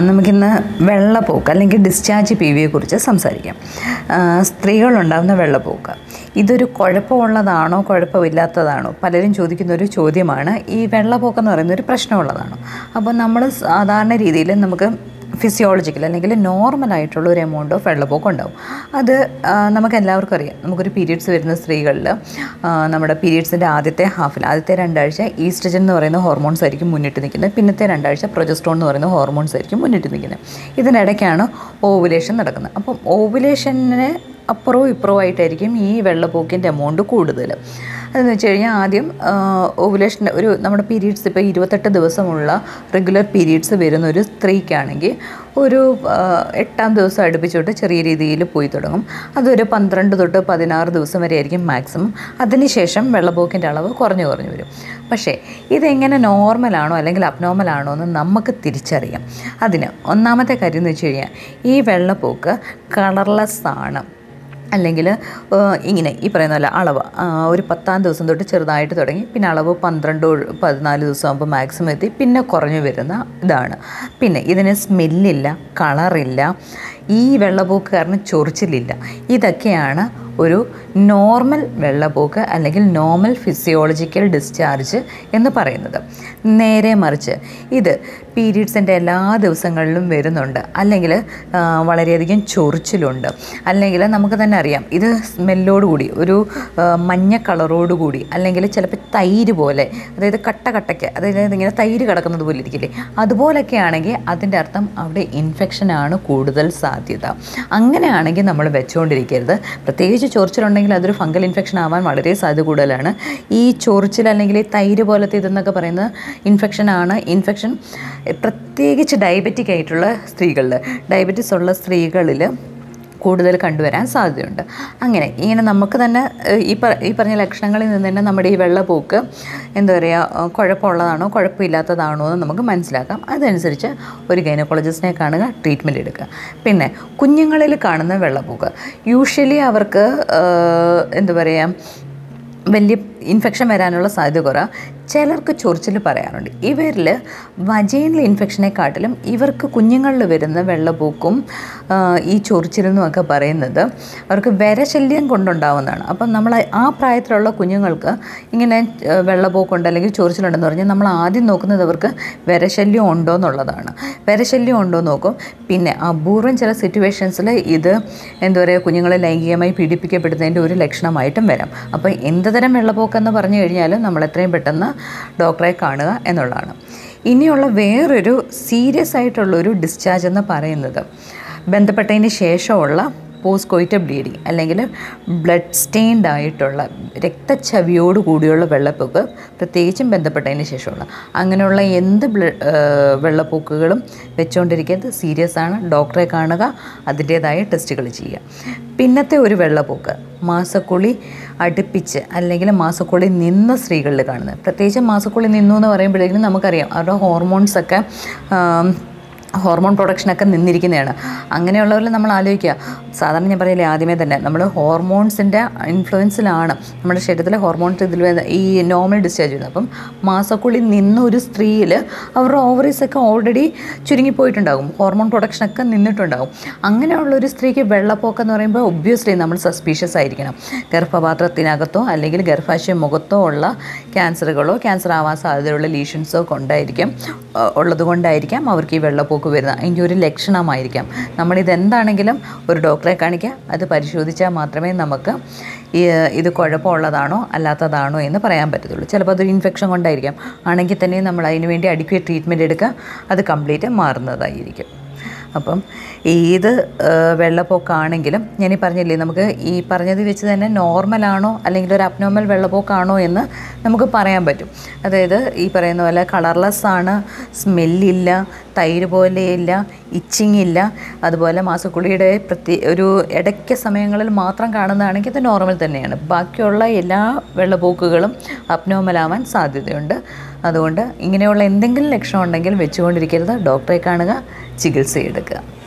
നമുക്കിന്ന് വെള്ളപ്പോക്ക് അല്ലെങ്കിൽ discharge P വിയെ കുറിച്ച് സംസാരിക്കാം. സ്ത്രീകളുണ്ടാകുന്ന വെള്ളപ്പോക്ക്. ഇതൊരു കുഴപ്പമുള്ളതാണോ കുഴപ്പമില്ലാത്തതാണോ? പലരും ചോദിക്കുന്ന ഒരു ചോദ്യമാണ്. ഈ വെള്ളപ്പോക്കെന്ന് പറയുന്ന ഒരു പ്രശ്നമുള്ളതാണോ? അപ്പോൾ നമ്മൾ സാധാരണ രീതിയിൽ നമുക്ക് ഫിസിയോളജിക്കൽ അല്ലെങ്കിൽ നോർമൽ ആയിട്ടുള്ള ഒരു എമൗണ്ട് ഓഫ് വെള്ളപ്പൊക്കം ഉണ്ടാവും. അത് നമുക്ക് എല്ലാവർക്കും അറിയാം. നമുക്കൊരു പീരീഡ്സ് വരുന്ന സ്ത്രീകളിൽ നമ്മുടെ പീരീഡ്സിന്റെ ആദ്യത്തെ ഹാഫിൽ ആദ്യത്തെ രണ്ടാഴ്ച ഈസ്ട്രജൻ എന്ന് പറയുന്ന ഹോർമോൺസ് ആയിരിക്കും മുന്നിട്ട് നിൽക്കുന്നത്. പിന്നത്തെ രണ്ടാഴ്ച പ്രൊജസ്ട്രോൺ എന്ന് പറയുന്ന ഹോർമോൺസ് ആയിരിക്കും മുന്നിട്ട് നിൽക്കുന്നത്. ഇതിനിടയ്ക്കാണ് ഓവുലേഷൻ നടക്കുന്നത്. അപ്പം ഓവുലേഷന് അപ്പുറവും ഇപ്പുറവും ആയിട്ടായിരിക്കും ഈ വെള്ളപ്പൊക്കിന്റെ എമൗണ്ട് കൂടുതൽ. അതെന്ന് വെച്ച് കഴിഞ്ഞാൽ ആദ്യം ഓവുലേഷന്റെ ഒരു നമ്മുടെ പീരീഡ്സ് ഇപ്പോൾ ഇരുപത്തെട്ട് ദിവസമുള്ള റെഗുലർ പീരീഡ്സ് വരുന്ന ഒരു സ്ത്രീക്കാണെങ്കിൽ ഒരു എട്ടാം ദിവസം അടുപ്പിച്ചോട്ട് ചെറിയ രീതിയിൽ പോയി തുടങ്ങും. അതൊരു പന്ത്രണ്ട് തൊട്ട് പതിനാറ് ദിവസം വരെ ആയിരിക്കും മാക്സിമം അതിനുശേഷം വെള്ളപ്പോക്കിന്റെ അളവ് കുറഞ്ഞു കുറഞ്ഞു വരും. പക്ഷേ ഇതെങ്ങനെ നോർമലാണോ അല്ലെങ്കിൽ അബ്നോർമലാണോ എന്ന് നമുക്ക് തിരിച്ചറിയാം. അതിന് ഒന്നാമത്തെ കാര്യം എന്ന് വെച്ച് കഴിഞ്ഞാൽ ഈ വെള്ളപ്പോക്ക് കളർലെസ് ആണ്. അല്ലെങ്കിൽ ഇങ്ങനെ ഈ പറയുന്ന പോലെ അളവ് ഒരു പത്താം ദിവസം തൊട്ട് ചെറുതായിട്ട് തുടങ്ങി പിന്നെ അളവ് പന്ത്രണ്ട് പതിനാല് ദിവസം ആകുമ്പോൾ മാക്സിമം എത്തി പിന്നെ കുറഞ്ഞു വരുന്ന ഇതാണ്. പിന്നെ ഇതിന് സ്മെല്ലില്ല കളറില്ല ഈ വെള്ളപ്പോക്ക് കാരണം ചൊറിച്ചിലില്ല. ഇതൊക്കെയാണ് ഒരു നോർമൽ വെള്ളപ്പോക്ക് അല്ലെങ്കിൽ നോർമൽ ഫിസിയോളജിക്കൽ ഡിസ്ചാർജ് എന്ന് പറയുന്നത്. നേരെ മറിച്ച് ഇത് പീരീഡ്സിന്റെ എല്ലാ ദിവസങ്ങളിലും വരുന്നുണ്ട്. അല്ലെങ്കിൽ വളരെയധികം ചൊറിച്ചിലുണ്ട്. അല്ലെങ്കിൽ നമുക്ക് തന്നെ അറിയാം ഇത് സ്മെല്ലോടുകൂടി ഒരു മഞ്ഞ കളറോടുകൂടി അല്ലെങ്കിൽ ചിലപ്പോൾ തൈര് പോലെ അതായത് കട്ട കട്ടയ്ക്ക് അതായത് ഇങ്ങനെ തൈര് കിടക്കുന്നത് പോലെ ഇരിക്കില്ലേ? അതുപോലൊക്കെ ആണെങ്കിൽ അതിന്റെ അർത്ഥം അവിടെ ഇൻഫെക്ഷനാണ് കൂടുതൽ സാധ്യത. അങ്ങനെയാണെങ്കിൽ നമ്മൾ വെച്ചുകൊണ്ടിരിക്കരുത് പ്രത്യേകിച്ച് ചൊറിച്ചിലുണ്ടെങ്കിൽ അതൊരു ഫംഗൽ ഇൻഫെക്ഷൻ ആവാൻ വളരെ സാധ്യത കൂടുതലാണ്. ഈ ചൊറിച്ചിൽ അല്ലെങ്കിൽ തൈര് പോലത്തെ ഇതെന്നൊക്കെ പറയുന്ന ഇൻഫെക്ഷനാണ് ഇൻഫെക്ഷൻ പ്രത്യേകിച്ച് ഡയബറ്റിക് ആയിട്ടുള്ള സ്ത്രീകളിൽ ഡയബറ്റിസ് ഉള്ള സ്ത്രീകളിൽ കൂടുതൽ കണ്ടുവരാൻ സാധ്യതയുണ്ട്. അങ്ങനെ ഇങ്ങനെ നമുക്ക് തന്നെ ഈ ഈ പറഞ്ഞ ലക്ഷണങ്ങളിൽ നിന്ന് തന്നെ നമ്മുടെ ഈ വെള്ളപ്പോക്ക് എന്താ പറയുക കുഴപ്പമുള്ളതാണോ കുഴപ്പമില്ലാത്തതാണോ എന്ന് നമുക്ക് മനസ്സിലാക്കാം. അതനുസരിച്ച് ഒരു ഗൈനക്കോളജിസ്റ്റിനെ കാണുക ട്രീറ്റ്മെന്റ് എടുക്കുക. പിന്നെ കുഞ്ഞുങ്ങളിൽ കാണുന്ന വെള്ളപ്പോക്ക് യൂഷ്വലി അവർക്ക് എന്താ പറയുക വലിയ ഇൻഫെക്ഷൻ വരാനുള്ള സാധ്യത കുറവാണ് ചിലർക്ക് ചൊറിച്ചിൽ പറയാറുണ്ട്. ഇവരിൽ വജൈനൽ ഇൻഫെക്ഷനെക്കാട്ടിലും ഇവർക്ക് കുഞ്ഞുങ്ങളിൽ വരുന്ന വെള്ളപൂക്കും ഈ ചൊറിച്ചിലെന്നും ഒക്കെ പറയുന്നത് അവർക്ക് വിരശല്യം കൊണ്ടുണ്ടാവുന്നതാണ്. അപ്പം നമ്മൾ ആ പ്രായത്തിലുള്ള കുഞ്ഞുങ്ങൾക്ക് ഇങ്ങനെ വെള്ളപൂക്കുണ്ട് അല്ലെങ്കിൽ ചൊറിച്ചിലുണ്ടെന്ന് പറഞ്ഞാൽ നമ്മൾ ആദ്യം നോക്കുന്നത് അവർക്ക് വിരശല്യം ഉണ്ടോ എന്നുള്ളതാണ് വിരശല്യം ഉണ്ടോ നോക്കും. പിന്നെ അപൂർവം ചില സിറ്റുവേഷൻസിൽ ഇത് എന്താ പറയുക കുഞ്ഞുങ്ങളെ ലൈംഗികമായി പീഡിപ്പിക്കപ്പെടുന്നതിന്റെ ഒരു ലക്ഷണമായിട്ടും വരാം. അപ്പോൾ എന്ത് തരം വെള്ളപ്പൊക്കെന്ന് പറഞ്ഞു കഴിഞ്ഞാൽ നമ്മൾ എത്രയും പെട്ടെന്ന് ഡോക്ടറെ കാണുക എന്നുള്ളതാണ്. ഇനിയുള്ള വേറൊരു സീരിയസ് ആയിട്ടുള്ളൊരു ഡിസ്ചാർജ് എന്ന് പറയുന്നത് ബന്ധപ്പെട്ടതിന് ശേഷമുള്ള പോസ്റ്റ് കോയിറ്റ ബ്ലീഡിങ് അല്ലെങ്കിൽ ബ്ലഡ് സ്റ്റെയിൻഡ് ആയിട്ടുള്ള രക്തച്ചവിയോട് കൂടിയുള്ള വെള്ളപ്പൊക്ക് പ്രത്യേകിച്ചും ബന്ധപ്പെട്ടതിന് ശേഷമുള്ള അങ്ങനെയുള്ള എന്ത് വെള്ളപ്പൊക്കുകളും വെച്ചുകൊണ്ടിരിക്കുന്നത് സീരിയസ് ആണ്. ഡോക്ടറെ കാണുക അതിന്റേതായ ടെസ്റ്റുകൾ ചെയ്യുക. പിന്നത്തെ ഒരു വെള്ളപ്പൊക്ക് മാസക്കുളി അടുപ്പിച്ച് അല്ലെങ്കിൽ മാസക്കുളി നിന്ന സ്ത്രീകളിൽ കാണുന്നത്. പ്രത്യേകിച്ച് മാസക്കുളി നിന്നു എന്ന് പറയുമ്പോഴേക്കും നമുക്കറിയാം അവരുടെ ഹോർമോൺസൊക്കെ ഹോർമോൺ പ്രൊഡക്ഷനൊക്കെ നിന്നിരിക്കുന്നതാണ്. അങ്ങനെയുള്ളവരിൽ നമ്മൾ ആലോചിക്കുക. സാധാരണ ഞാൻ പറയില്ലേ ആദ്യമേ തന്നെ നമ്മൾ ഹോർമോൺസിന്റെ ഇൻഫ്ലുവൻസിലാണ് നമ്മുടെ ശരീരത്തിലെ ഹോർമോൺസ് ഇതിൽ ഈ നോർമൽ ഡിസ്ചാർജ് വരുന്നത് അപ്പം മാസക്കുള്ളി നിന്ന ഒരു സ്ത്രീയിൽ അവരുടെ ഓവറീസ് ഒക്കെ ഓൾറെഡി ചുരുങ്ങിപ്പോയിട്ടുണ്ടാകും. ഹോർമോൺ പ്രൊഡക്ഷനൊക്കെ നിന്നിട്ടുണ്ടാകും. അങ്ങനെയുള്ള ഒരു സ്ത്രീക്ക് വെള്ളപ്പൊക്കം എന്ന് പറയുമ്പോൾ ഒബ്വിയസ്ലി നമ്മൾ സസ്പീഷ്യസ് ആയിരിക്കണം. ഗർഭപാത്രത്തിനകത്തോ അല്ലെങ്കിൽ ഗർഭാശയ മുഖത്തോ ഉള്ള ക്യാൻസറുകളോ ക്യാൻസർ ആവാൻ സാധ്യതയുള്ള ലീഷൻസോ കൊണ്ടായിരിക്കും ഉള്ളതുകൊണ്ടായിരിക്കാം ഉള്ളത് കൊണ്ടായിരിക്കാം അവർക്ക് ഈ വെള്ളപ്പൊക്ക് വരുന്നത് അതിന്റെ ഒരു ലക്ഷണമായിരിക്കാം. നമ്മളിത് എന്താണെങ്കിലും ഒരു ഡോക്ടറെ കാണിക്കുക അത് പരിശോധിച്ചാൽ മാത്രമേ നമുക്ക് ഇത് കുഴപ്പമുള്ളതാണോ അല്ലാത്തതാണോ എന്ന് പറയാൻ പറ്റത്തുള്ളൂ. ചിലപ്പോൾ അതൊരു ഇൻഫെക്ഷൻ കൊണ്ടായിരിക്കാം. ആണെങ്കിൽ തന്നെ നമ്മൾ അതിന് വേണ്ടി അഡിക്വേറ്റ് ട്രീറ്റ്മെന്റ് എടുക്കുക അത് കംപ്ലീറ്റ് മാറുന്നതായിരിക്കും. അപ്പം ഏത് വെള്ളപ്പൊക്കാണെങ്കിലും ഞാൻ ഈ പറഞ്ഞില്ലേ നമുക്ക് ഈ പറഞ്ഞത് വെച്ച് തന്നെ നോർമലാണോ അല്ലെങ്കിൽ ഒരു അബ്നോർമൽ വെള്ളപ്പൊക്കാണോ എന്ന് നമുക്ക് പറയാൻ പറ്റും. അതായത് ഈ പറയുന്ന പോലെ കളർലെസ് ആണ് സ്മെല്ലില്ല തൈര് പോലെയില്ല ഇച്ചിങ് ഇല്ല. അതുപോലെ മാസക്കുളിയുടെ പ്രത്യേക ഒരു ഇടയ്ക്ക് സമയങ്ങളിൽ മാത്രം കാണുന്നതാണെങ്കിൽ ഇത് നോർമൽ തന്നെയാണ്. ബാക്കിയുള്ള എല്ലാ വെള്ളപ്പൊക്കുകളും അപ്നോമലാവാൻ സാധ്യതയുണ്ട്. അതുകൊണ്ട് ഇങ്ങനെയുള്ള എന്തെങ്കിലും ലക്ഷണം ഉണ്ടെങ്കിൽ വെച്ചുകൊണ്ടിരിക്കരുത്. ഡോക്ടറെ കാണുക ചികിത്സയെടുക്കുക.